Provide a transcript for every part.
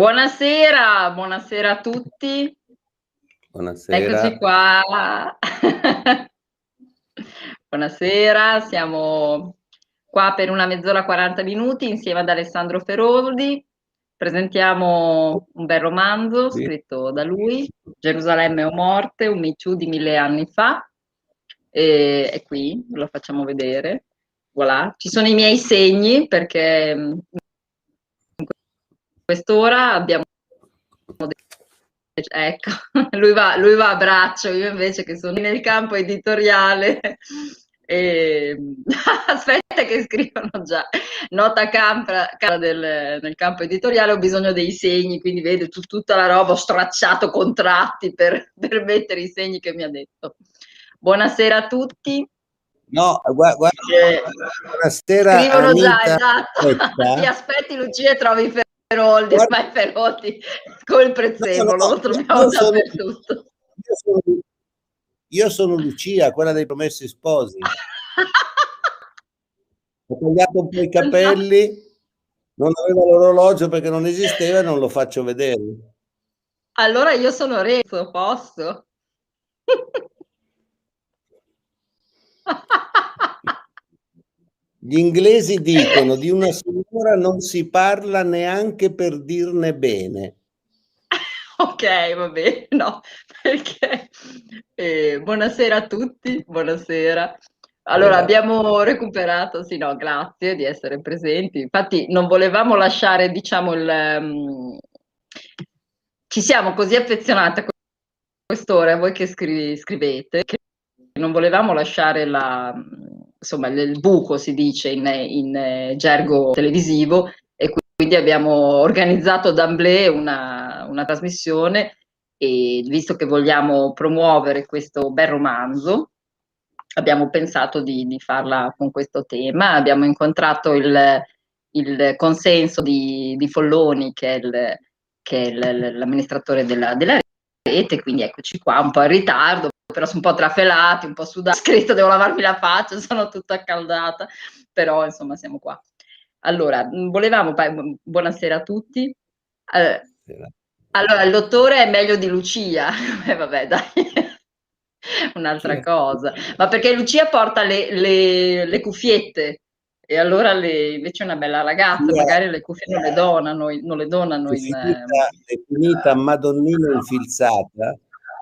Buonasera, buonasera a tutti. Buonasera. Eccoci qua. buonasera, siamo qua per una mezz'ora 40 minuti insieme ad Alessandro Feroldi. Presentiamo un bel romanzo Sì. scritto da lui, Gerusalemme o morte, un Too di mille anni fa. E, è qui, ve lo facciamo vedere. Voilà. Ci sono i miei segni perché quest'ora abbiamo ecco, lui va, lui va a braccio, io invece che sono nel campo editoriale. E... Aspetta che scrivono già nota campa del, nel campo editoriale, ho bisogno dei segni, quindi vede tu, tutta la roba, ho stracciato contratti per, per mettere i segni che mi ha detto. Buonasera a tutti. No, guarda, guarda Eh, buonasera Scrivono già, Anita. esatto. Aspetta. Ti aspetti Lucia e trovi Feroldi, Guarda- Feroldi col prezzemolo, No, no, lo troviamo io sono- dappertutto. Io sono, io sono Lucia, quella dei promessi sposi. Ho tagliato un po' i capelli, non avevo l'orologio perché non esisteva e non lo faccio vedere. Allora io sono Renzo, posso? Gli inglesi dicono di una signora non si parla neanche per dirne bene. Ok, va bene, no, perché eh, buonasera a tutti, buonasera. Allora, abbiamo recuperato, sì, no, grazie di essere presenti. Infatti non volevamo lasciare, diciamo, il... ehm, ci siamo così affezionati a quest'ora, voi che scrivi- scrivete, che non volevamo lasciare la, insomma, il buco, si dice in, in, eh, gergo televisivo, e quindi abbiamo organizzato d'amblè una, una trasmissione e visto che vogliamo promuovere questo bel romanzo, abbiamo pensato di, di farla con questo tema. Abbiamo incontrato il, il consenso di, di Folloni, che è, il, che è l'amministratore della, della rete, quindi eccoci qua, un po' in ritardo, però sono un po' trafelati, un po' sudati, scritto devo lavarmi la faccia, sono tutta accaldata, però insomma siamo qua. Allora, mh, volevamo, buonasera a tutti. Eh, allora, il dottore è meglio di Lucia, eh, vabbè dai, un'altra Sì. cosa, ma perché Lucia porta le, le- le cuffiette e allora le- invece è una bella ragazza, Sì, magari le cuffie non le donano, non le donano in... definita, eh, definita Madonnina infilzata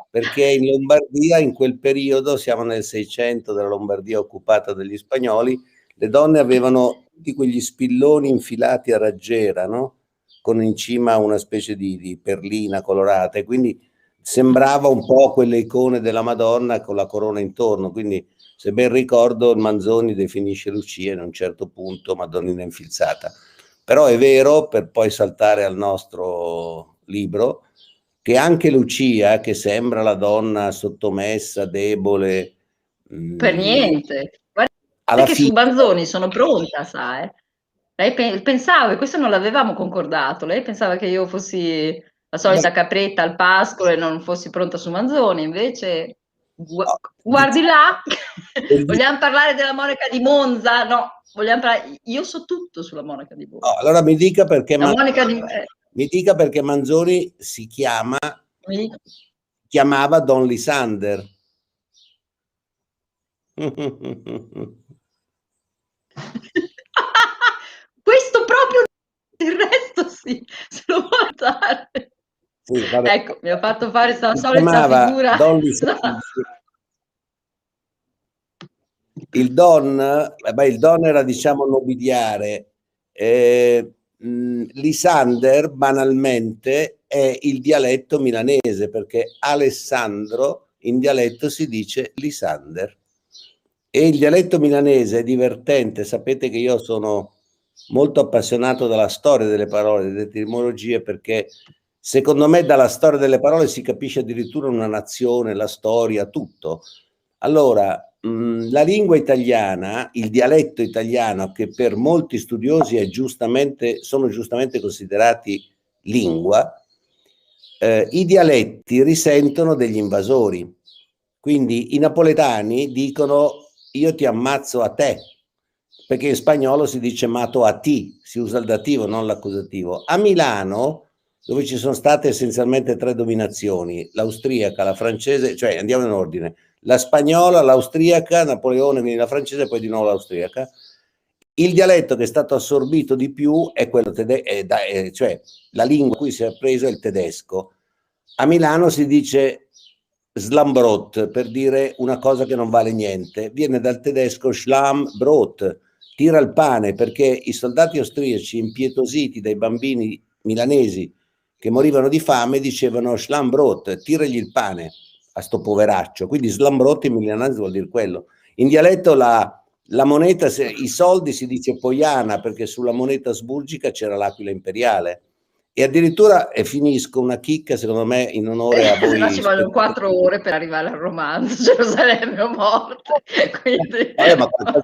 perché in Lombardia in quel periodo, siamo nel 600 della Lombardia occupata dagli spagnoli, le donne avevano tutti quegli spilloni infilati a raggiera, no? con in cima una specie di, di perlina colorata e quindi sembrava un po' quelle icone della Madonna con la corona intorno, quindi se ben ricordo Manzoni definisce Lucia in un certo punto Madonnina infilzata. Però è vero, per poi saltare al nostro libro, che anche Lucia, che sembra la donna sottomessa, debole, mm, per niente. Guarda alla che su fine, Banzoni sono pronta, sa, eh. Lei pe- pensava, e questo non l'avevamo concordato, lei pensava che io fossi la solita capretta al pascolo e non fossi pronta su Manzoni, invece guardi là, vogliamo parlare della monaca di Monza? No, vogliamo parlare, io so tutto sulla monaca di Monza. no, allora mi dica perché, La Ma- monaca di... mi dica perché Manzoni si chiama, mi- chiamava Don Lisander. Questo proprio il resto sì, se lo vuoi dare. Sì. Ecco, mi ha fatto fare questa Si solita figura. Don. Il Don, eh, beh, il Don era diciamo nobiliare. Eh, mh, Lisander banalmente è il dialetto milanese perché Alessandro in dialetto si dice Lisander. E il dialetto milanese è divertente, sapete che io sono molto appassionato dalla storia delle parole, delle etimologie, perché secondo me dalla storia delle parole si capisce addirittura una nazione, la storia, tutto. Allora, mh, la lingua italiana, il dialetto italiano, che per molti studiosi è giustamente, sono giustamente considerati lingua, eh, i dialetti risentono degli invasori. Quindi i napoletani dicono io ti ammazzo a te, perché in spagnolo si dice mato a ti, si usa il dativo, non l'accusativo. A Milano dove ci sono state essenzialmente tre dominazioni, l'austriaca, la francese, cioè andiamo in ordine, la spagnola, l'austriaca, Napoleone, quindi la francese e poi di nuovo l'austriaca. Il dialetto che è stato assorbito di più è quello tedesco, cioè la lingua a cui si è preso è il tedesco. A Milano si dice Slambrot per dire una cosa che non vale niente, viene dal tedesco Schlambrot, tira il pane perché i soldati austriaci impietositi dai bambini milanesi che morivano di fame dicevano Schlambrot, tiragli il pane a sto poveraccio. Quindi Slambrot in milanese vuol dire quello. In dialetto la, la moneta, se, i soldi si dice poiana perché sulla moneta sburgica c'era l'aquila imperiale. E addirittura, e finisco una chicca, secondo me, in onore a voi. No, ci vogliono quattro ore per arrivare al romanzo, Gerusalemme o morte. Quindi... Eh, ma qualcosa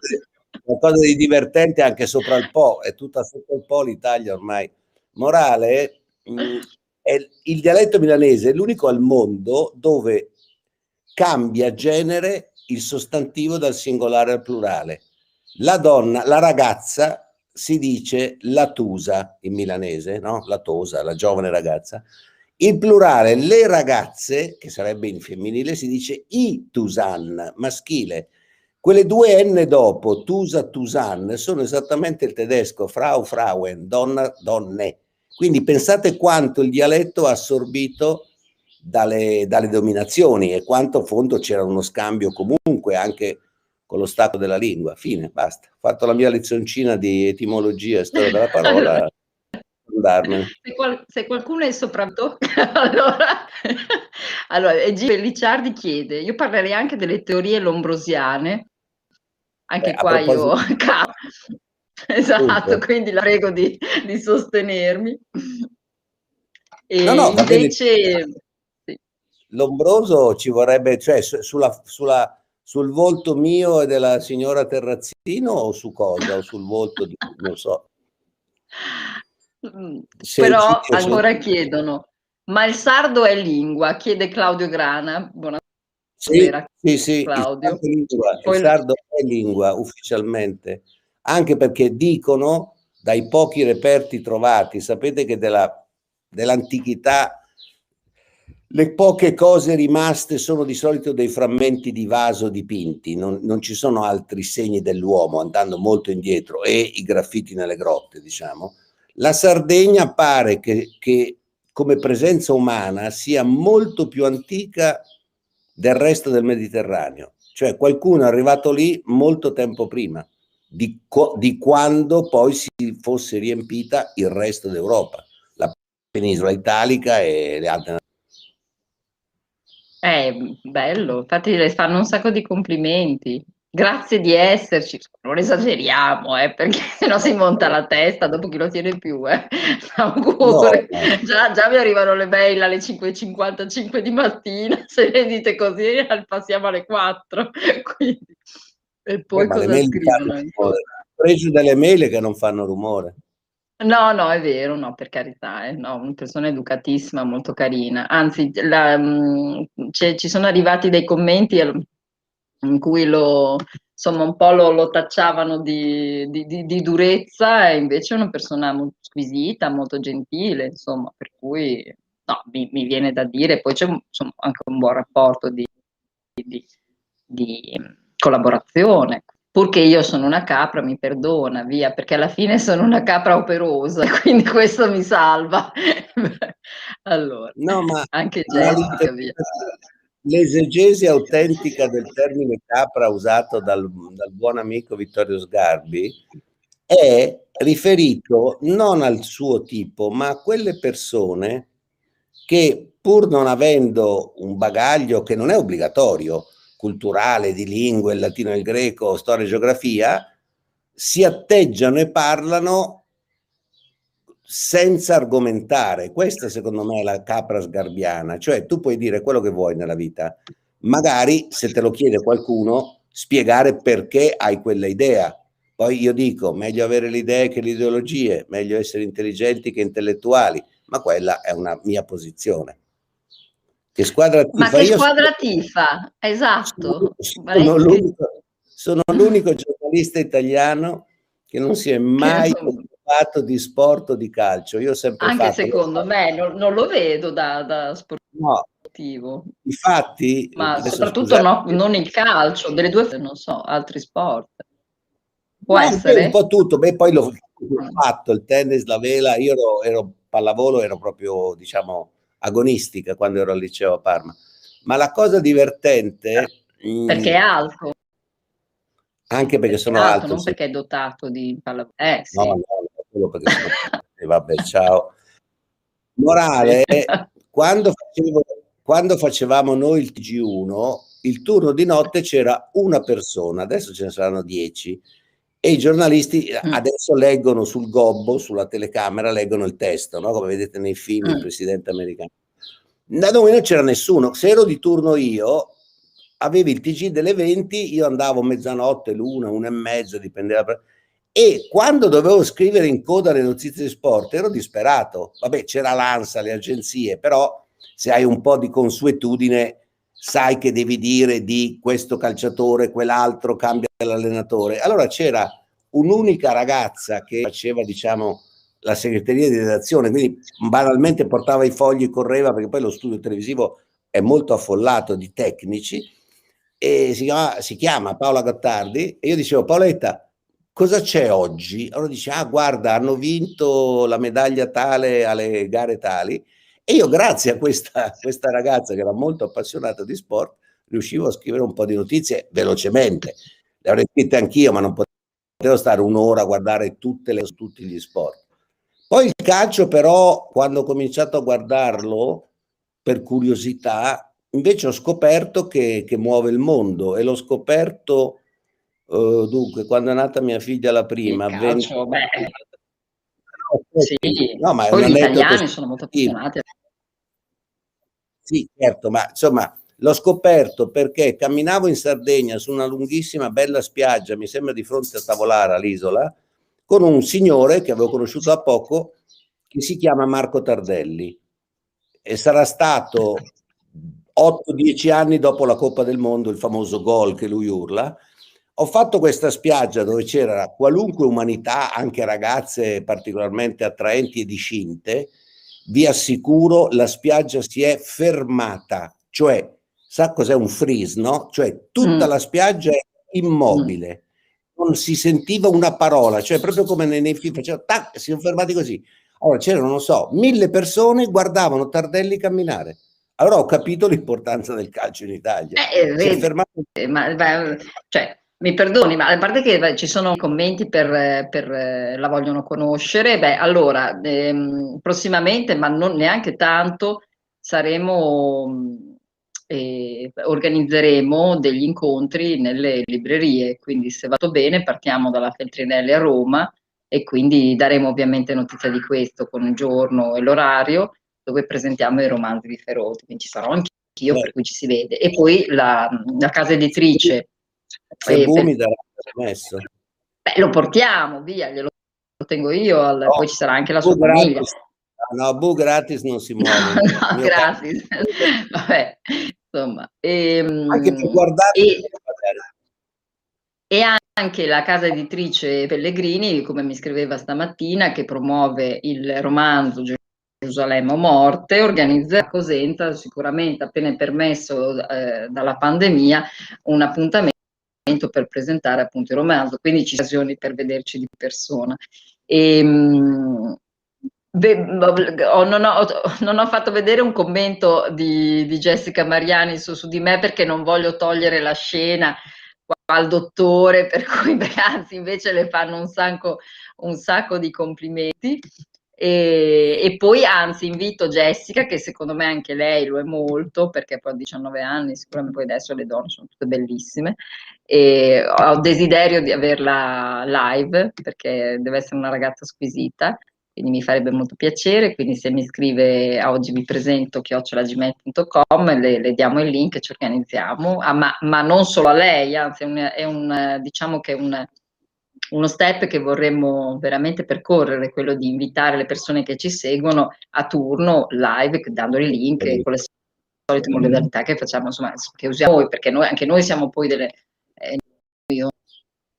qualcosa di divertente anche sopra il Po, è tutta sotto il Po l'Italia ormai. Morale, mm, è il dialetto milanese è l'unico al mondo dove cambia genere il sostantivo dal singolare al plurale. La donna, la ragazza si dice la tusa in milanese, no? La tosa, la giovane ragazza. Il plurale, le ragazze, che sarebbe in femminile, si dice i tusan, maschile. Quelle due N dopo, tusa, tusan, sono esattamente il tedesco, Frau, Frauen, donna, donne. Quindi pensate quanto il dialetto ha assorbito dalle, dalle dominazioni e quanto a fondo c'era uno scambio comunque anche con lo stato della lingua. Fine, basta. Ho fatto la mia lezioncina di etimologia e storia della parola. Se, qual- se, qualcuno è sopravvissuto, allora, allora Licciardi chiede, io parlerei anche delle teorie lombrosiane, anche Beh, qua io... esatto, Dunque. quindi la prego di, di sostenermi. E no, no, invece... Lombroso ci vorrebbe, cioè sulla, sulla, sul volto mio e della signora Terrazzino o su cosa? O sul volto di, non so. Mm, Se Però ancora sono... chiedono, ma il sardo è lingua? Chiede Claudio Grana. Buonasera. Sì, sì, sì Claudio. Il sardo, lingua, il sardo è lingua ufficialmente, anche perché dicono dai pochi reperti trovati, sapete che della, dell'antichità le poche cose rimaste sono di solito dei frammenti di vaso dipinti, non, non, ci sono altri segni dell'uomo andando molto indietro e i graffiti nelle grotte, diciamo. La Sardegna pare che, che come presenza umana sia molto più antica del resto del Mediterraneo, cioè qualcuno è arrivato lì molto tempo prima di, di quando poi si fosse riempita il resto d'Europa, la penisola italica e le altre è bello, infatti le fanno un sacco di complimenti. Grazie di esserci, non esageriamo, eh, perché sennò si monta la testa dopo chi lo tiene più. Eh. Auguri. No. Già, già, mi arrivano le mail alle 5.55 di mattina, se le dite così passiamo alle 4. Quindi, e poi eh, cosa scrivono? Preso delle mail che non fanno rumore. No, no, è vero, no, per carità, eh, no, una persona educatissima, molto carina. Anzi, la, mm, ci sono arrivati dei commenti in cui lo, insomma, un po' lo, lo tacciavano di, di, di, di, durezza e invece è una persona molto squisita, molto gentile, insomma, per cui no, mi, mi viene da dire, poi c'è insomma, anche un buon rapporto di collaborazione purché io sono una capra, mi perdona, via, perché alla fine sono una capra operosa, quindi questo mi salva. allora, no, ma anche Jessica, via. L'esegesi autentica del termine capra usato dal, dal buon amico Vittorio Sgarbi è riferito non al suo tipo, ma a quelle persone che pur non avendo un bagaglio che non è obbligatorio, culturale di lingue, il latino e il greco, storia e geografia, si atteggiano e parlano senza argomentare. Questa secondo me è la capra sgarbiana, cioè tu puoi dire quello che vuoi nella vita, magari se te lo chiede qualcuno spiegare perché hai quella idea. Poi io dico, meglio avere le idee che le ideologie, meglio essere intelligenti che intellettuali, ma quella è una mia posizione. Che squadra tifa? Ma che Io squadra sono, tifa? Esatto. Sono l'unico, sono l'unico giornalista italiano che non si è mai preoccupato di sport o di calcio. Io ho sempre Anche fatto, secondo me, non, non, lo vedo da, da sportivo. No, infatti, ma soprattutto no, non il calcio, delle due, non so, altri sport. Può no, essere? Un po' tutto, beh, poi l'ho fatto, il tennis, la vela, io ero, ero pallavolo, ero proprio, diciamo, agonistica quando ero al liceo a Parma. Ma la cosa divertente... Mm, perché è alto. Anche perché, perché sono alto, alto non sì. perché è dotato di pallavolo. Eh, sì. No, no, perché sono... e vabbè, ciao. Morale, quando, facevo, quando facevamo noi il TG1, il turno di notte c'era una persona, adesso ce ne saranno dieci, e i giornalisti mm. adesso leggono sul gobbo, sulla telecamera, leggono il testo, no? come vedete nei film, mm. il presidente americano. Da noi non c'era nessuno, se ero di turno io, avevi il TG delle 20, io andavo mezzanotte, l'una, una e mezza, dipendeva. E quando dovevo scrivere in coda le notizie di sport ero disperato. Vabbè, c'era l'ANSA, le agenzie, però se hai un po' di consuetudine sai che devi dire di questo calciatore, quell'altro, cambia l'allenatore. Allora c'era un'unica ragazza che faceva, diciamo, la segreteria di redazione, quindi banalmente portava i fogli, correva, perché poi lo studio televisivo è molto affollato di tecnici, e si chiama, si chiama Paola Gottardi, e io dicevo, Paoletta, cosa c'è oggi? Allora dice, ah guarda, hanno vinto la medaglia tale alle gare tali, e io, grazie a questa, questa ragazza che era molto appassionata di sport, riuscivo a scrivere un po' di notizie velocemente. Le avrei scritte anch'io, ma non potevo stare un'ora a guardare tutte le, tutti gli sport. Poi il calcio, però, quando ho cominciato a guardarlo per curiosità, invece ho scoperto che, che muove il mondo e l'ho scoperto uh, dunque quando è nata mia figlia la prima. Il calcio, 20... beh, sì, no, ma poi gli italiani sono molto appassionati. Sì, certo, ma insomma l'ho scoperto perché camminavo in Sardegna su una lunghissima bella spiaggia, mi sembra di fronte a Tavolara, l'isola, con un signore che avevo conosciuto da poco, che si chiama Marco Tardelli e sarà stato 8-10 anni dopo la Coppa del Mondo, il famoso gol che lui urla, ho fatto questa spiaggia dove c'era qualunque umanità, anche ragazze particolarmente attraenti e discinte. Vi assicuro, la spiaggia si è fermata, cioè, sa cos'è un freeze, no? Cioè, tutta mm. la spiaggia è immobile, mm. non si sentiva una parola, cioè, proprio come nei, nei film, faceva tac, si sono fermati così. Allora, c'erano, non so, mille persone guardavano Tardelli camminare. Allora ho capito l'importanza del calcio in Italia. Eh, si è fermato... ma, ma, cioè, mi perdoni, ma a parte che beh, ci sono commenti per, per eh, la vogliono conoscere, beh, allora, ehm, prossimamente, ma non neanche tanto, saremo, eh, organizzeremo degli incontri nelle librerie, quindi se vado bene partiamo dalla Feltrinelli a Roma e quindi daremo ovviamente notizia di questo con il giorno e l'orario dove presentiamo i romanzi di Ferroti, quindi ci sarò anch'io, per cui ci si vede. E poi la, la casa editrice se eh, Bumi darà permesso. Beh, lo portiamo via, glielo tengo io, al, no, poi ci sarà anche la sua famiglia. No, Bu gratis non si muove. no, gratis. Vabbè, insomma. Ehm, anche per guardare. E, e anche la casa editrice Pellegrini, come mi scriveva stamattina, che promuove il romanzo Gerusalemme o morte, organizza a Cosenza, sicuramente appena permesso eh, dalla pandemia, un appuntamento per presentare appunto il romanzo, quindi ci sono occasioni per vederci di persona. E, Beh, non, ho, non, ho, fatto vedere un commento di, di Jessica Mariani su, su, di me perché non voglio togliere la scena al dottore, per cui anzi invece le fanno un sacco, un sacco di complimenti. E, e, poi anzi invito Jessica, che secondo me anche lei lo è molto, perché poi a 19 anni, sicuramente poi adesso le donne sono tutte bellissime, e ho desiderio di averla live, perché deve essere una ragazza squisita, quindi mi farebbe molto piacere, quindi se mi scrive oggi vi presento chiocciolagmail.com, le, le diamo il link e ci organizziamo, ah, ma, ma, non solo a lei, anzi è un, è un diciamo che è un uno step che vorremmo veramente percorrere, quello di invitare le persone che ci seguono a turno live, dando il link e con le solite modalità che facciamo, insomma, che usiamo noi, perché noi, anche noi siamo poi delle... Eh, io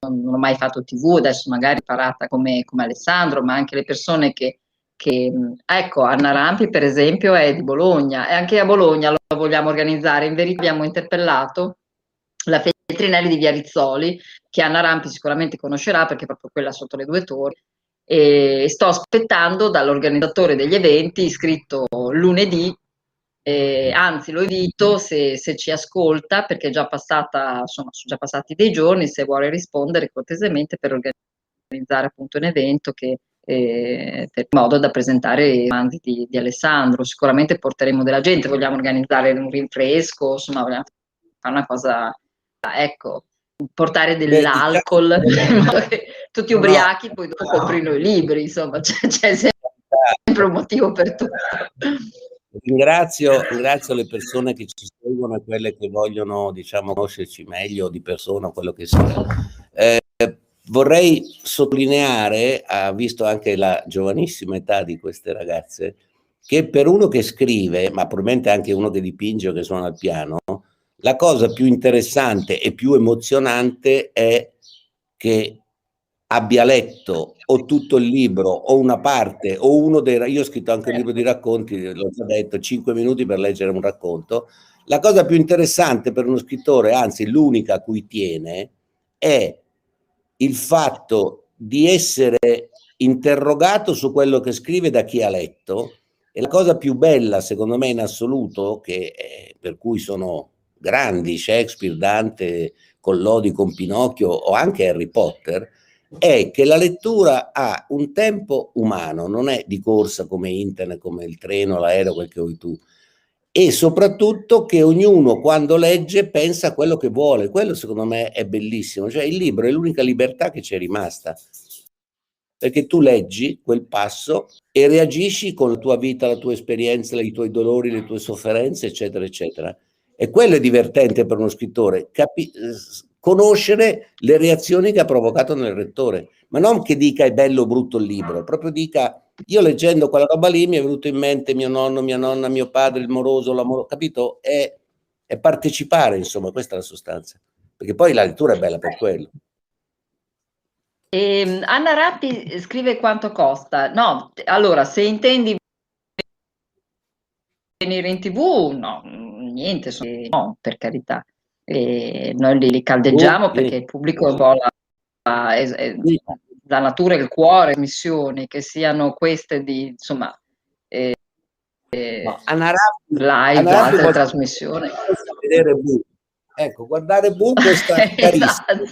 non ho mai fatto tv, adesso magari parata come, come Alessandro, ma anche le persone che, che, ecco, Anna Rampi per esempio è di Bologna. E anche a Bologna lo vogliamo organizzare, in verità abbiamo interpellato la Feltrinelli di Via Rizzoli, che Anna Rampi sicuramente conoscerà perché è proprio quella sotto le due torri, e sto aspettando dall'organizzatore degli eventi iscritto lunedì eh, anzi lo invito se, se, ci ascolta perché è già passata, insomma, sono già passati dei giorni, se vuole rispondere cortesemente per organizzare appunto un evento che eh, per modo da presentare i romanzi di, di, Alessandro. Sicuramente porteremo della gente, vogliamo organizzare un rinfresco, insomma, vogliamo fare una cosa, ecco, portare dell'alcol, tutti ubriachi, poi dopo coprino i libri, insomma, c'è, c'è sempre un motivo per tutto. Ringrazio, ringrazio, le persone che ci seguono e quelle che vogliono, diciamo, conoscerci meglio di persona, quello che sia. Eh, vorrei sottolineare, ha visto anche la giovanissima età di queste ragazze, che per uno che scrive, ma probabilmente anche uno che dipinge o che suona il piano, la cosa più interessante e più emozionante è che abbia letto o tutto il libro o una parte o uno dei io ho scritto anche un libro di racconti l'ho già detto 5 minuti per leggere un racconto. La cosa più interessante per uno scrittore anzi l'unica a cui tiene è il fatto di essere interrogato su quello che scrive da chi ha letto e la cosa più bella secondo me in assoluto che eh, per cui sono grandi Shakespeare, Dante, Collodi con Pinocchio o anche Harry Potter è che la lettura ha un tempo umano, non è di corsa come internet, come il treno, l'aereo, quel che vuoi tu, e soprattutto che ognuno quando legge pensa a quello che vuole. Quello secondo me è bellissimo, cioè il libro è l'unica libertà che ci è rimasta. Perché tu leggi quel passo e reagisci con la tua vita, la tua esperienza, i tuoi dolori, le tue sofferenze, eccetera, eccetera. E quello è divertente per uno scrittore, capi- conoscere le reazioni che ha provocato nel lettore, ma non che dica è bello o brutto il libro, proprio dica io leggendo quella roba lì mi è venuto in mente mio nonno, mia nonna, mio padre, il moroso, l'amore, capito? È, è partecipare, insomma, questa è la sostanza, perché poi la lettura è bella per quello. E, ehm, Anna Ratti scrive quanto costa. No, allora, se intendi venire in tv, no, niente, no, per carità e noi li, li caldeggiamo oh, perché il pubblico è la, la, è, la natura e il cuore, missioni, che siano queste di, insomma, eh, eh, no, live, altre trasmissioni. Vedere Bu. Ecco, guardare Bu questa esatto.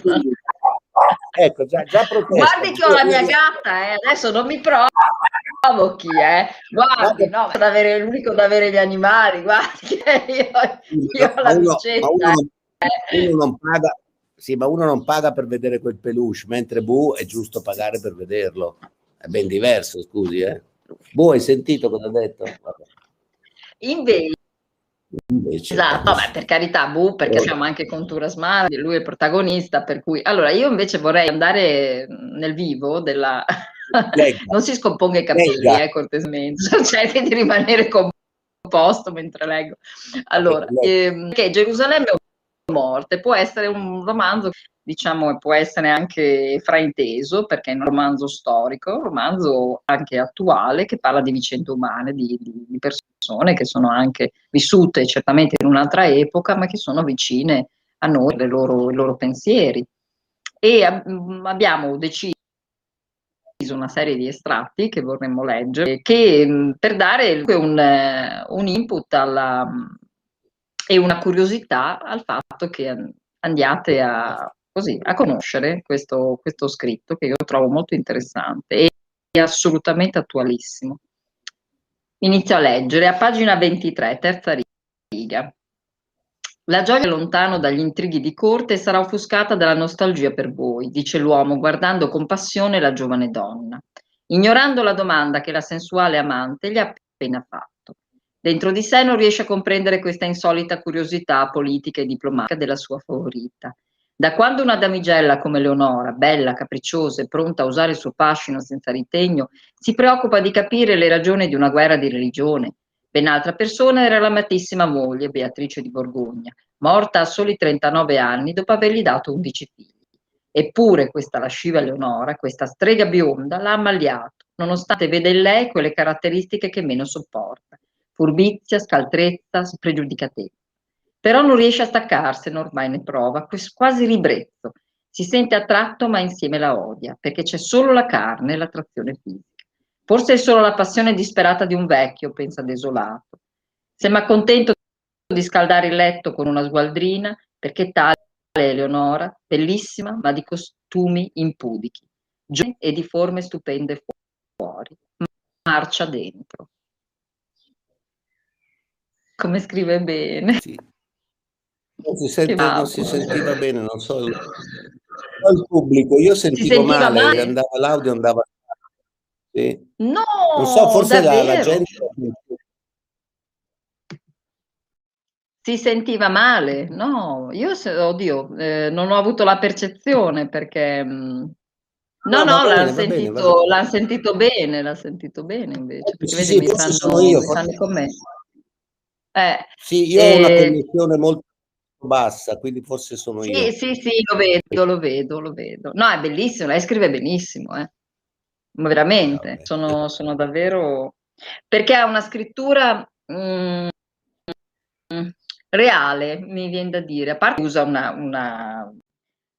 Ecco, già, già Guardi che ho la mia gatta, eh. adesso non mi provochi, eh. Guardi, no, ad avere, l'unico da avere gli animali, guardi che io, io ho la vicetta. Uno, uno non paga, sì, ma uno non paga per vedere quel peluche, mentre Bu è giusto pagare per vederlo. È ben diverso, scusi, eh. Bu, hai sentito cosa ha detto? Vabbè. Invece, Invece, esatto, vabbè, per carità, Bu, perché siamo anche con Turasmar, lui è protagonista, per cui allora io invece vorrei andare nel vivo della non si scomponga i capelli, eh, cortesemente, cerchi di rimanere composto mentre leggo. Allora, ehm, che Gerusalemme morte. Può essere un romanzo, diciamo, può essere anche frainteso perché è un romanzo storico, un romanzo anche attuale che parla di vicende umane, di, di, di persone che sono anche vissute certamente in un'altra epoca, ma che sono vicine a noi, i loro, loro pensieri. E abbiamo deciso una serie di estratti che vorremmo leggere che, per dare un, un input alla, e una curiosità al fatto che andiate a, così, a conoscere questo, questo scritto che io trovo molto interessante e assolutamente attualissimo. Inizio a leggere a pagina 23, terza riga. La gioia lontano dagli intrighi di corte sarà offuscata dalla nostalgia per voi, dice l'uomo guardando con passione la giovane donna, ignorando la domanda che la sensuale amante gli ha appena fatto. Dentro di sé non riesce a comprendere questa insolita curiosità politica e diplomatica della sua favorita. Da quando una damigella come Leonora, bella, capricciosa e pronta a usare il suo fascino senza ritegno, si preoccupa di capire le ragioni di una guerra di religione. Ben altra persona era l'amatissima moglie, Beatrice di Borgogna, morta a soli 39 anni dopo avergli dato 11 figli. Eppure questa lasciva Eleonora, questa strega bionda, l'ha ammaliato, nonostante vede in lei quelle caratteristiche che meno sopporta. Furbizia, scaltrezza, spregiudicatezza. Però non riesce a staccarsene, ormai ne prova, quasi ribrezzo. Si sente attratto ma insieme la odia, perché c'è solo la carne e l'attrazione fisica. Forse è solo la passione disperata di un vecchio, pensa desolato. Se mi accontento di scaldare il letto con una sgualdrina, perché tale Eleonora, bellissima ma di costumi impudichi, giovane e di forme stupende fuori, marcia dentro. Come scrive bene. Sì. Non, si sente, non si, sentiva bene, non so il, il pubblico, io sentivo male, male, andava l'audio andava sì. No, non so, forse la, la gente si sentiva male, no, io, oddio, eh, non ho avuto la percezione perché... Mm, no, no, no l'hanno sentito, sentito bene, l'ha sentito bene invece, perché sì, vedi, sì, mi fanno, io, mi fanno con me. Eh, sì, io eh, ho una eh, connessione molto bassa, quindi forse sono sì, io. Sì, sì, lo vedo, lo vedo, lo vedo. No, è bellissimo, lei scrive benissimo, eh. veramente, sono, sono, davvero... Perché ha una scrittura... Mm, reale, mi viene da dire, a parte usa una, una,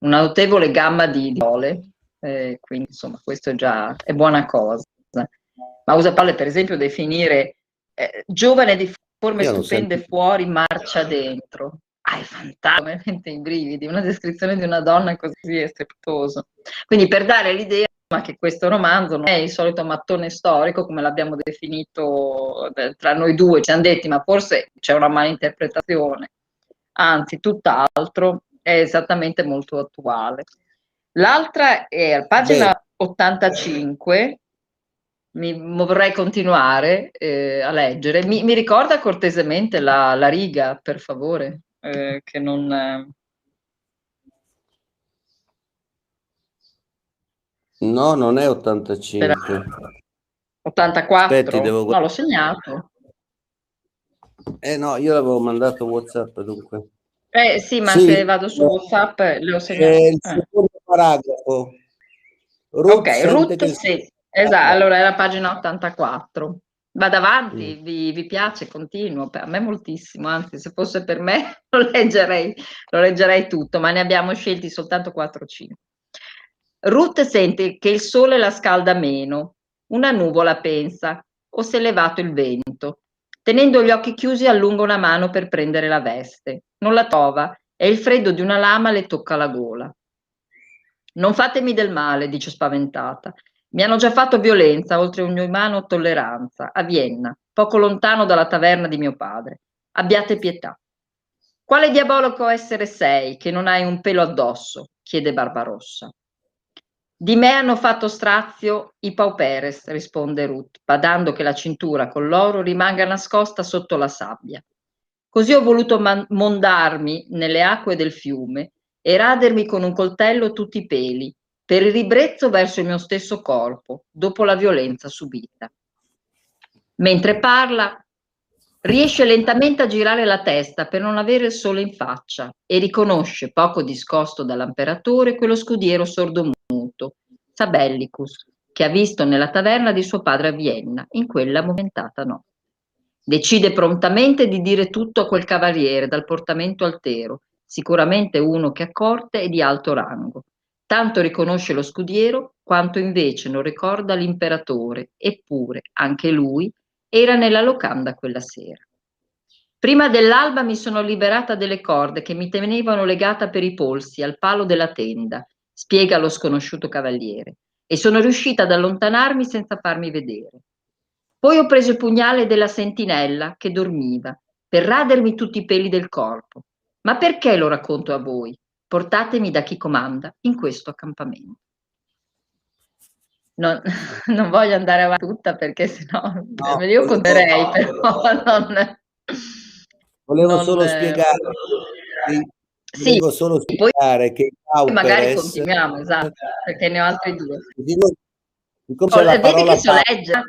una notevole gamma di parole, eh, quindi insomma questo è già è buona cosa, ma usa parole per esempio definire eh, giovane di forme stupende fuori, marcia dentro. Ah, è fantastico, veramente i brividi, una descrizione di una donna così è strepitoso. Quindi per dare l'idea ma che questo romanzo non è il solito mattone storico come l'abbiamo definito eh, tra noi due, ci hanno detti, ma forse c'è una malinterpretazione, anzi tutt'altro, è esattamente molto attuale. L'altra è a pagina Beh. 85, mi vorrei continuare eh, a leggere, mi, mi, ricorda cortesemente la, la riga, per favore, eh, che non... Eh, No, non è 85. 84? Aspetti, devo... No, l'ho segnato. Eh no, io l'avevo mandato WhatsApp dunque. Eh sì, ma sì. se vado su WhatsApp le ho segnato. È il eh. secondo paragrafo. Ruth ok, Ruth che... esatto, allora è la pagina 84. Vado avanti, mm. vi, vi, piace, continuo, a me moltissimo, anzi se fosse per me lo leggerei, lo leggerei tutto, ma ne abbiamo scelti soltanto 4-5. Ruth sente che il sole la scalda meno. Una nuvola pensa, o si è levato il vento. Tenendo gli occhi chiusi allunga una mano per prendere la veste. Non la trova e il freddo di una lama le tocca la gola. Non fatemi del male, dice spaventata. Mi hanno già fatto violenza oltre ogni umano tolleranza a Vienna, poco lontano dalla taverna di mio padre. Abbiate pietà. Quale diabolico essere sei che non hai un pelo addosso? chiede Barbarossa. Di me hanno fatto strazio i pauperes, risponde Ruth, badando che la cintura con l'oro rimanga nascosta sotto la sabbia. Così ho voluto mondarmi nelle acque del fiume e radermi con un coltello tutti i peli, per il ribrezzo verso il mio stesso corpo, dopo la violenza subita. Mentre parla, riesce lentamente a girare la testa per non avere il sole in faccia e riconosce, poco discosto dall'imperatore, quello scudiero sordomuto Sabellicus, che ha visto nella taverna di suo padre a Vienna, in quella momentata notte. Decide prontamente di dire tutto a quel cavaliere dal portamento altero, sicuramente uno che ha corte e di alto rango. Tanto riconosce lo scudiero, quanto invece non ricorda l'imperatore, eppure anche lui era nella locanda quella sera. Prima dell'alba mi sono liberata delle corde che mi tenevano legata per i polsi al palo della tenda spiega lo sconosciuto cavaliere, e sono riuscita ad allontanarmi senza farmi vedere. Poi ho preso il pugnale della sentinella che dormiva, per radermi tutti i peli del corpo. Ma perché lo racconto a voi? Portatemi da chi comanda in questo accampamento. Non, non voglio andare avanti tutta perché sennò no, io conterei, però non... Volevo non, solo spiegare sì, Devo solo spiegare che Pauperes, magari continuiamo, esatto, perché ne ho altri due. Oh, vedi che so leggere.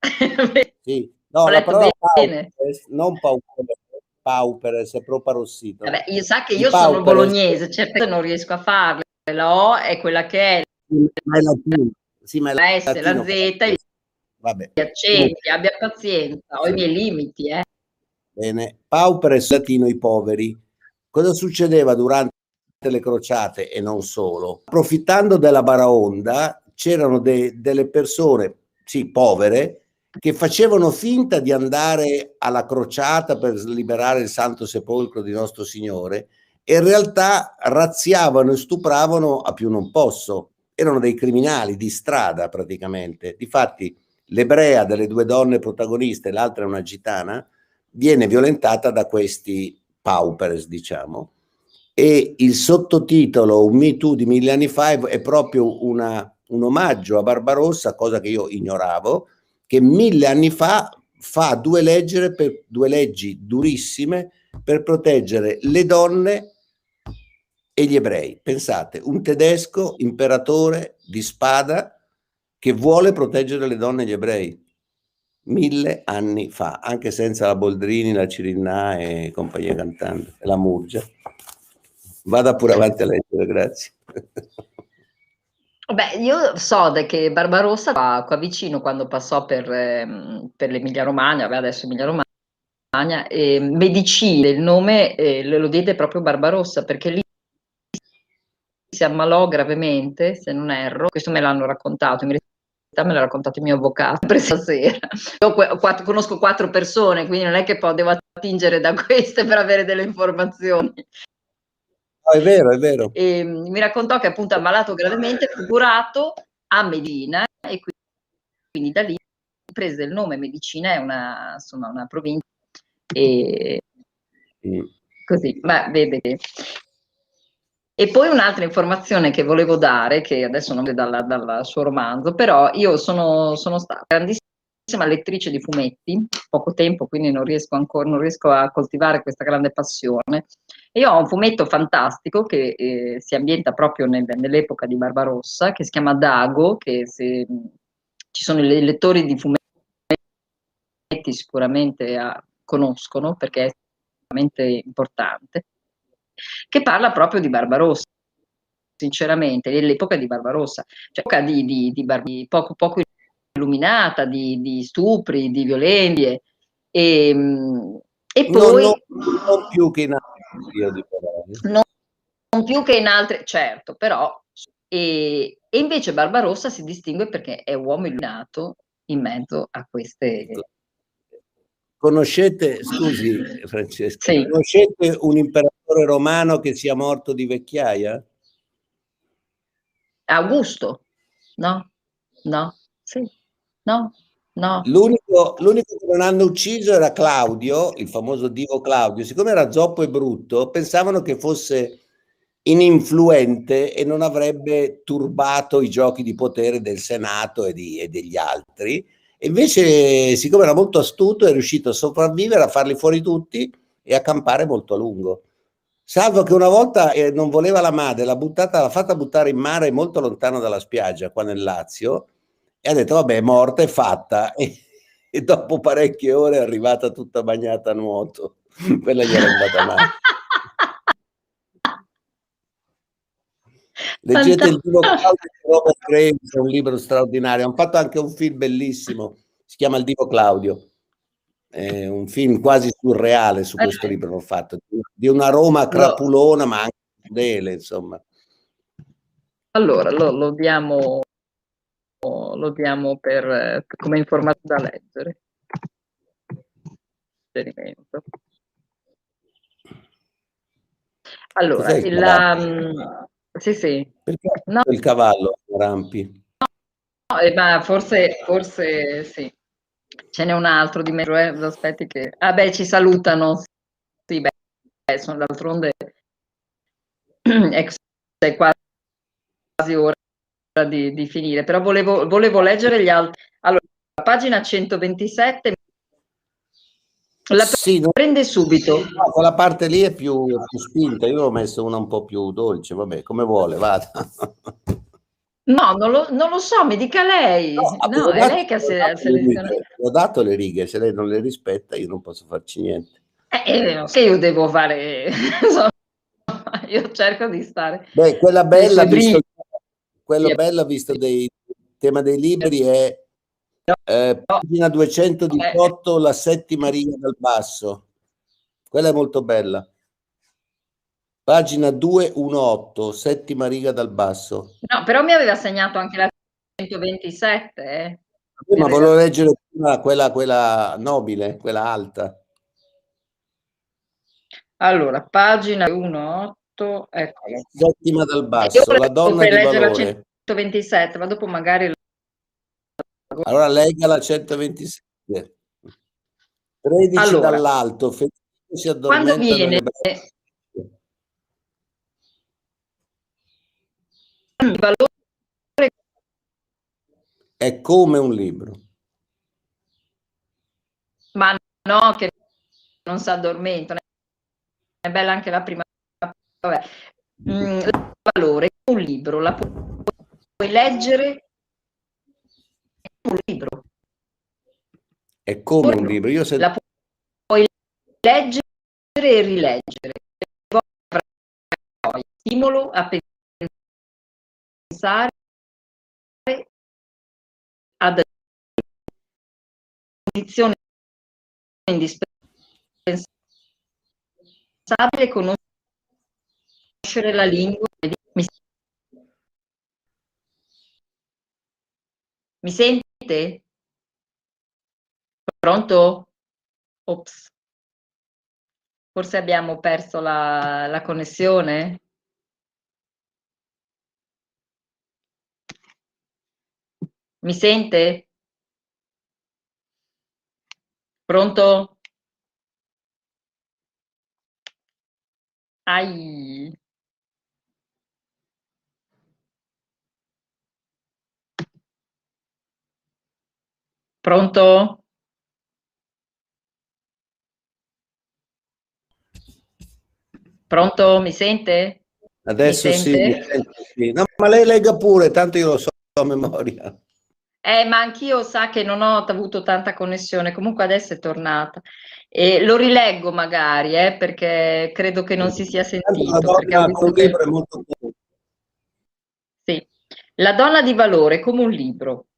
sì, no, la parola Pauperes, non Pauperes, pauperes, è proprio arrossito. Vabbè, io sa che io sono bolognese, certe non riesco a farle. La O è quella che è. Ma è latino. Sì, ma è la S, latino, la Z, Vabbè. gli accenti, abbia pazienza, ho i miei limiti. Eh. Bene, pauperes latino i poveri. Cosa succedeva durante le crociate e non solo? Approfittando della baraonda, c'erano de- delle persone, sì, povere, che facevano finta di andare alla crociata per liberare il Santo Sepolcro di nostro Signore e in realtà razziavano e stupravano a più non posso. Erano dei criminali di strada praticamente. Difatti l'ebrea delle due donne protagoniste, l'altra è una gitana, viene violentata da questi paupers, diciamo, e il sottotitolo Un Me Too di mille anni fa è proprio una, un omaggio a Barbarossa, cosa che io ignoravo, che mille anni fa fa due, per, due leggi durissime per proteggere le donne e gli ebrei. Pensate, un tedesco imperatore di spada che vuole proteggere le donne e gli ebrei. Mille anni fa, anche senza la Boldrini, la Cirinna e compagnia cantante, la Murgia. Vada pure avanti a leggere, grazie. Beh, io so che Barbarossa qua, qua vicino, quando passò per, eh, per l'Emilia Romagna, beh, adesso Emilia Romagna, eh, Medicina, il nome eh, lo diede proprio Barbarossa, perché lì si ammalò gravemente, se non erro, questo me l'hanno raccontato, in realtà me l'ha raccontato il mio avvocato per stasera. Io quattro, conosco quattro persone, quindi non è che poi devo attingere da queste per avere delle informazioni. No, è vero, è vero. E, mi raccontò che appunto ammalato gravemente, fu curato a Medina e quindi, quindi da lì prese il nome Medicina, è una, insomma, una provincia e mm. così, ma vede che... E poi un'altra informazione che volevo dare, che adesso non è dal, dal suo romanzo, però io sono, sono stata grandissima lettrice di fumetti, poco tempo, quindi non riesco ancora, non riesco a coltivare questa grande passione. Io ho un fumetto fantastico che eh, si ambienta proprio nel, nell'epoca di Barbarossa, che si chiama Dago, che se ci sono i lettori di fumetti sicuramente ah, conoscono perché è estremamente importante, che parla proprio di Barbarossa, sinceramente, dell'epoca di Barbarossa, cioè epoca di, di, di, di poco, poco illuminata, di, di stupri, di violenze, e, e poi... Non, non, non più che in non, non, più che in altre, certo, però. E, e, invece Barbarossa si distingue perché è uomo illuminato in mezzo a queste. Conoscete, scusi Francesca, sì. conoscete un imperatore romano che sia morto di vecchiaia? Augusto, no? No? Sì, no? No. L'unico, l'unico, che non hanno ucciso era Claudio, il famoso divo Claudio. Siccome era zoppo e brutto, pensavano che fosse ininfluente e non avrebbe turbato i giochi di potere del Senato e, di, e degli altri. E invece, siccome era molto astuto, è riuscito a sopravvivere, a farli fuori tutti e a campare molto a lungo. Salvo che una volta eh, non voleva la madre, l'ha, buttata, l'ha fatta buttare in mare molto lontano dalla spiaggia, qua nel Lazio, e ha detto vabbè è morta è fatta. E, e, dopo parecchie ore è arrivata tutta bagnata a nuoto. Quella gli era andata male. Leggete il Claudio di Robert Graves è un libro straordinario. Hanno fatto anche un film bellissimo si chiama Il Divo Claudio. È un film quasi surreale su questo libro l'ho fatto di una Roma crapulona ma anche crudele insomma. Allora lo, lo diamo lo diamo per, come informato da leggere. Esperimento. Allora, il, um, sì, sì. Perché no. il cavallo rampi? No, eh, ma forse, forse sì. Ce n'è un altro di me, eh? aspetti che... Ah beh, ci salutano. Sì, beh, sono d'altronde è quasi ora di, di finire, però volevo, volevo, leggere gli altri. Allora, pagina 127 la sì, prende subito. No, quella parte lì è più, più, spinta, io ho messo una un po' più dolce, vabbè, come vuole, vada. No, non lo, non lo so, mi dica lei. No, no è lei che ha selezionato. Ho dato le righe, se lei non le rispetta io non posso farci niente. Eh, Eh, che io devo fare, io cerco di stare. Beh, quella bella, visto, quello bello visto dei tema dei libri è eh, pagina 218, la settima riga dal basso. Quella è molto bella. Pagina 218, settima riga dal basso. No, però mi aveva segnato anche la 127. Eh. Ma volevo leggere prima quella, quella nobile, quella alta. Allora, pagina 1.8, eccola. Settima dal basso, la donna di valore. la 127, ma dopo magari... Allora legga la 127. 13 allora, dall'alto, si quando viene... Il valore è come un libro. Ma no, che non si addormenta è bella anche la prima. Vabbè. Mm, valore, un libro, la puoi leggere un libro. È come un libro. Io se... La puoi leggere e rileggere. Stimolo a pensare ad indispensabili indispensabile conoscere la lingua. Mi, sente? Pronto? Ops. Forse abbiamo perso la, la connessione? Mi sente? Pronto? Ai. Pronto? Pronto? Mi sente? Adesso Mi sente? sì, No, ma lei legga pure, tanto io lo so a memoria. Eh, ma anch'io sa che non ho avuto tanta connessione, comunque adesso è tornata. E lo rileggo magari, eh, perché credo che non si sia sentito. La donna che... è molto Sì. La donna di valore come un libro.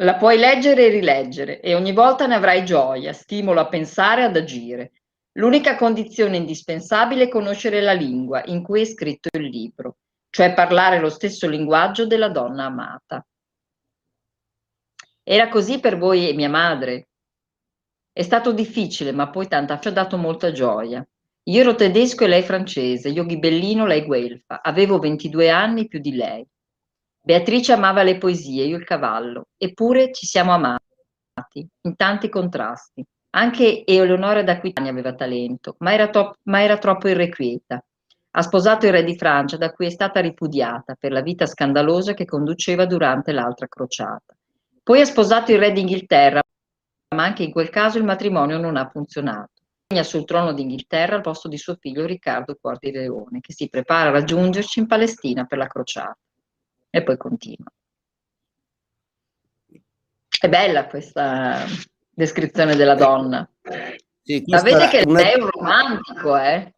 La puoi leggere e rileggere e ogni volta ne avrai gioia, stimolo a pensare, ad agire. L'unica condizione indispensabile è conoscere la lingua in cui è scritto il libro, cioè parlare lo stesso linguaggio della donna amata. Era così per voi e mia madre. È stato difficile, ma poi tanta ci ha dato molta gioia. Io ero tedesco e lei francese, io ghibellino, lei guelfa. Avevo 22 anni più di lei. Beatrice amava le poesie, io il cavallo. Eppure ci siamo amati, in tanti contrasti. Anche Eleonora d'Aquitania aveva talento, ma era, to- ma era troppo irrequieta. Ha sposato il re di Francia, da cui è stata ripudiata per la vita scandalosa che conduceva durante l'altra crociata. Poi ha sposato il re d'Inghilterra, ma anche in quel caso il matrimonio non ha funzionato. Regna sul trono d'Inghilterra al posto di suo figlio Riccardo IV di Leone, che si prepara a raggiungerci in Palestina per la crociata. E poi continua. È bella questa descrizione della donna. Sì, Ma vede che una... lei è un romantico, eh?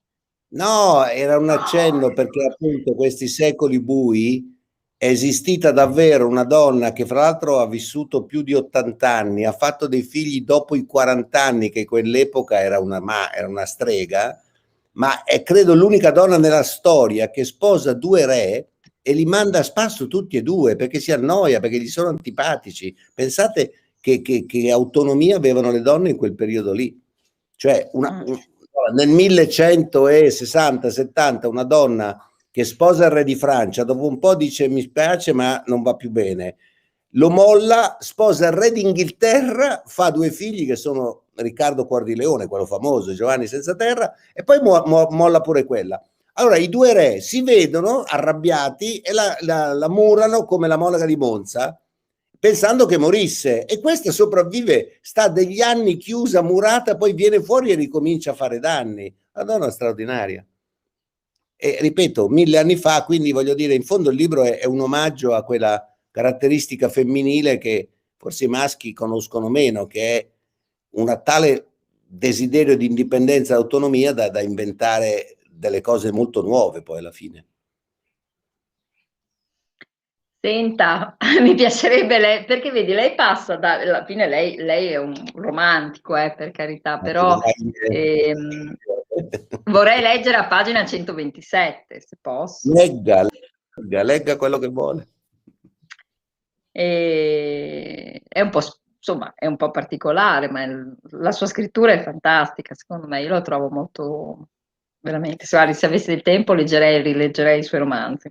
No, era un accenno perché appunto questi secoli bui è esistita davvero una donna che fra l'altro ha vissuto più di 80 anni, ha fatto dei figli dopo i 40 anni, che quell'epoca era una, ma, era una strega, ma è credo l'unica donna nella storia che sposa due re e li manda a spasso tutti e due perché si annoia, perché gli sono antipatici. Pensate che, che, che autonomia avevano le donne in quel periodo lì. Cioè, una, mm. nel 1160-70 una donna che sposa il re di Francia, dopo un po' dice mi spiace ma non va più bene, lo molla, sposa il re d'Inghilterra, fa due figli che sono Riccardo Cuor di Leone, quello famoso, Giovanni senza terra, e poi mo- mo- molla pure quella. Allora i due re si vedono arrabbiati e la, la, la murano come la monaca di Monza, pensando che morisse. E questa sopravvive, sta degli anni chiusa, murata, poi viene fuori e ricomincia a fare danni. La donna straordinaria. E ripeto, mille anni fa, quindi voglio dire, in fondo il libro è, è un omaggio a quella caratteristica femminile che forse i maschi conoscono meno, che è una tale desiderio di indipendenza e autonomia da, da inventare delle cose molto nuove poi alla fine. Senta, mi piacerebbe lei, perché vedi, lei passa da, alla fine lei, lei è un romantico, eh, per carità, però ehm, vorrei leggere a pagina 127, se posso. Legga, legga, legga quello che vuole. E, è un po', insomma, è un po' particolare, ma il, la sua scrittura è fantastica, secondo me, io la trovo molto, veramente, se, se avessi il tempo leggerei e rileggerei i suoi romanzi.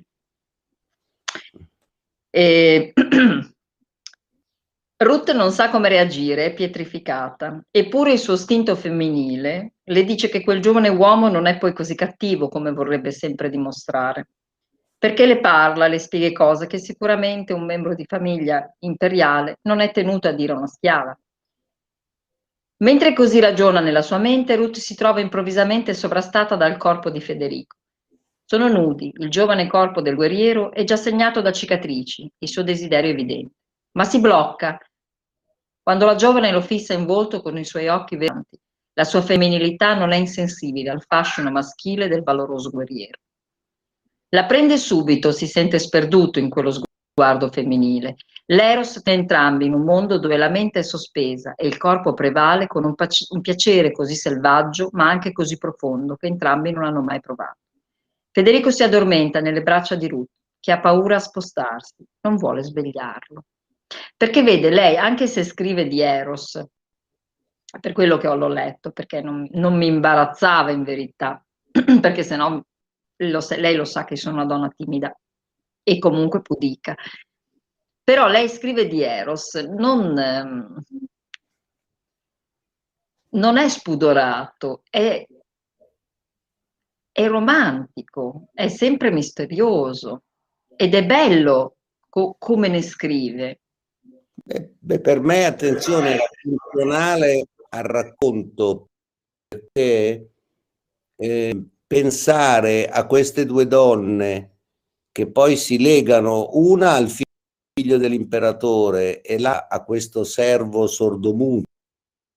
E... Ruth non sa come reagire, è pietrificata, eppure il suo istinto femminile le dice che quel giovane uomo non è poi così cattivo come vorrebbe sempre dimostrare. Perché le parla, le spiega cose che sicuramente un membro di famiglia imperiale non è tenuto a dire a una schiava. Mentre così ragiona nella sua mente, Ruth si trova improvvisamente sovrastata dal corpo di Federico. Sono nudi, il giovane corpo del guerriero è già segnato da cicatrici, il suo desiderio è evidente. Ma si blocca quando la giovane lo fissa in volto con i suoi occhi veranti. La sua femminilità non è insensibile al fascino maschile del valoroso guerriero. La prende subito, si sente sperduto in quello sguardo femminile. L'eros è entrambi in un mondo dove la mente è sospesa e il corpo prevale con un, un piacere così selvaggio ma anche così profondo che entrambi non hanno mai provato. Federico si addormenta nelle braccia di Ruth, che ha paura a spostarsi, non vuole svegliarlo. Perché vede, lei, anche se scrive di Eros, per quello che ho l'ho letto, perché non, non mi imbarazzava in verità, perché se no lei lo sa che sono una donna timida e comunque pudica. Però lei scrive di Eros, non, ehm, non è spudorato, è è romantico, è sempre misterioso ed è bello co- come ne scrive. Beh, beh, per me, attenzione, è funzionale al racconto perché eh, pensare a queste due donne che poi si legano una al figlio dell'imperatore e là a questo servo sordomuto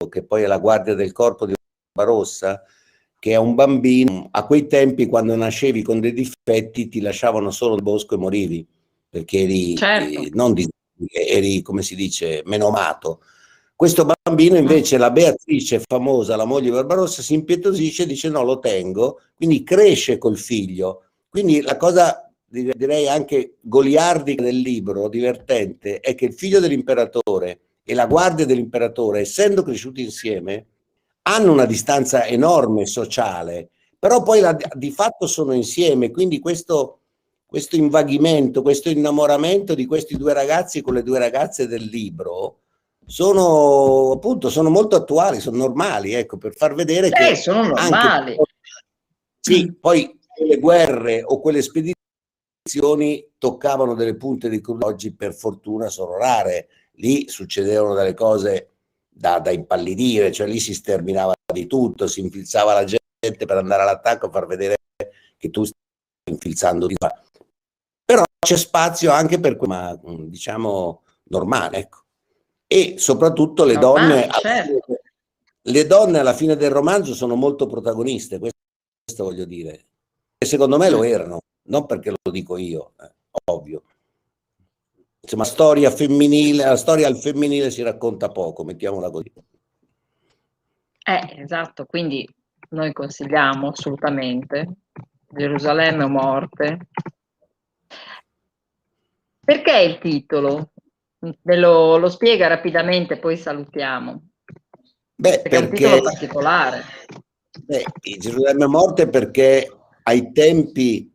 che poi è la guardia del corpo di Barbarossa, che è un bambino, a quei tempi quando nascevi con dei difetti ti lasciavano solo nel bosco e morivi, perché eri, certo. eh, non di, eri, come si dice, menomato. Questo bambino invece, la Beatrice famosa, la moglie di Barbarossa, si impietosisce e dice no, lo tengo, quindi cresce col figlio. Quindi la cosa, direi anche goliardica del libro, divertente, è che il figlio dell'imperatore e la guardia dell'imperatore, essendo cresciuti insieme, hanno una distanza enorme sociale, però poi la, di fatto sono insieme, quindi questo, questo invaghimento, questo innamoramento di questi due ragazzi con le due ragazze del libro sono appunto sono molto attuali, sono normali, ecco, per far vedere eh, che sono normali. Anche, sì, poi le guerre o quelle spedizioni toccavano delle punte di crudo oggi per fortuna sono rare. Lì succedevano delle cose da, da, impallidire, cioè lì si sterminava di tutto, si infilzava la gente per andare all'attacco, far vedere che tu stai infilzando di qua. Però c'è spazio anche per quello, diciamo, normale, ecco. E soprattutto le donne, certo. le donne alla fine del romanzo sono molto protagoniste, questo, questo voglio dire. E secondo me lo erano, non perché lo dico io, eh, ovvio insomma, storia femminile, la storia al femminile si racconta poco, mettiamola così. Eh, esatto, quindi noi consigliamo assolutamente Gerusalemme o morte. Perché il titolo? Ve lo, lo spiega rapidamente, poi salutiamo. Beh, perché, perché è un titolo particolare. Beh, Gerusalemme o morte perché ai tempi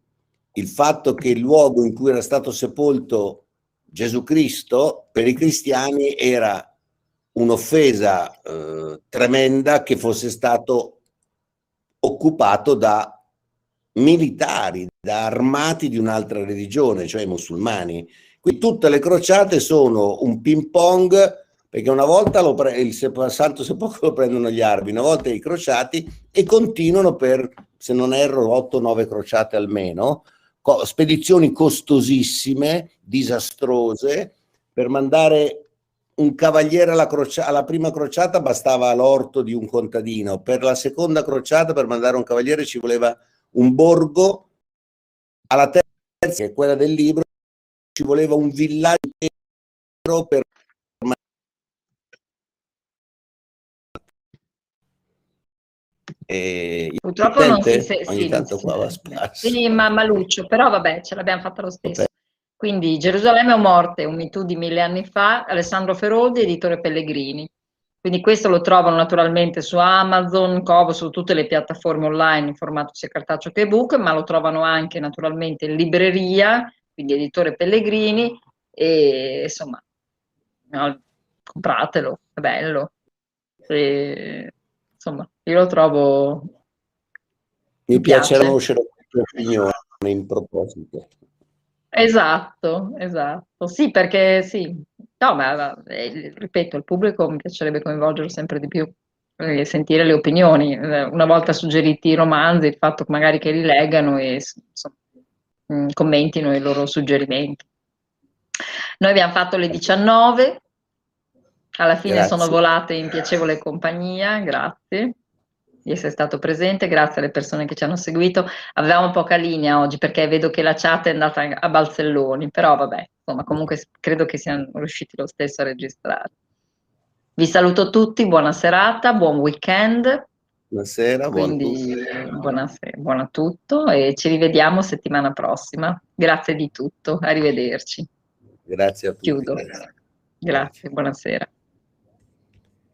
il fatto che il luogo in cui era stato sepolto Gesù Cristo per i cristiani era un'offesa eh, tremenda che fosse stato occupato da militari, da armati di un'altra religione, cioè i musulmani. Quindi tutte le crociate sono un ping pong perché una volta pre- il Santo Sepolcro lo prendono gli arabi, una volta i crociati e continuano per, se non erro, 8-9 crociate almeno, spedizioni costosissime, disastrose, per mandare un cavaliere alla, crocia- alla, prima crociata bastava l'orto di un contadino, per la seconda crociata, per mandare un cavaliere, ci voleva un borgo, alla terza, che è quella del libro, ci voleva un villaggio per E Purtroppo non si sente, ogni sì, tanto qua va sparso. Sì, ma Maluccio, però vabbè, ce l'abbiamo fatta lo stesso. Okay. Quindi Gerusalemme o morte, un Me di mille anni fa, Alessandro Feroldi, editore Pellegrini. Quindi questo lo trovano naturalmente su Amazon, Covo, su tutte le piattaforme online in formato sia cartaceo che ebook, ma lo trovano anche naturalmente in libreria, quindi editore Pellegrini, e insomma, no, compratelo, è bello. E, insomma, io lo trovo... Mi piace conoscere la tua opinione in proposito. Esatto, esatto. Sì, perché sì. No, ma eh, ripeto, il pubblico mi piacerebbe coinvolgerlo sempre di più, e sentire le opinioni. Eh, una volta suggeriti i romanzi, il fatto magari che li leggano e insomma, mm, commentino i loro suggerimenti. Noi abbiamo fatto le 19, alla fine grazie. sono volate in piacevole compagnia, grazie di essere stato presente, grazie alle persone che ci hanno seguito. Avevamo poca linea oggi perché vedo che la chat è andata a balzelloni, però vabbè, insomma, comunque credo che siamo riusciti lo stesso a registrare. Vi saluto tutti, buona serata, buon weekend. Buonasera, Quindi, buonasera, buona tutto e ci rivediamo settimana prossima. Grazie di tutto, arrivederci. Grazie a tutti. Chiudo. Grazie, buonasera.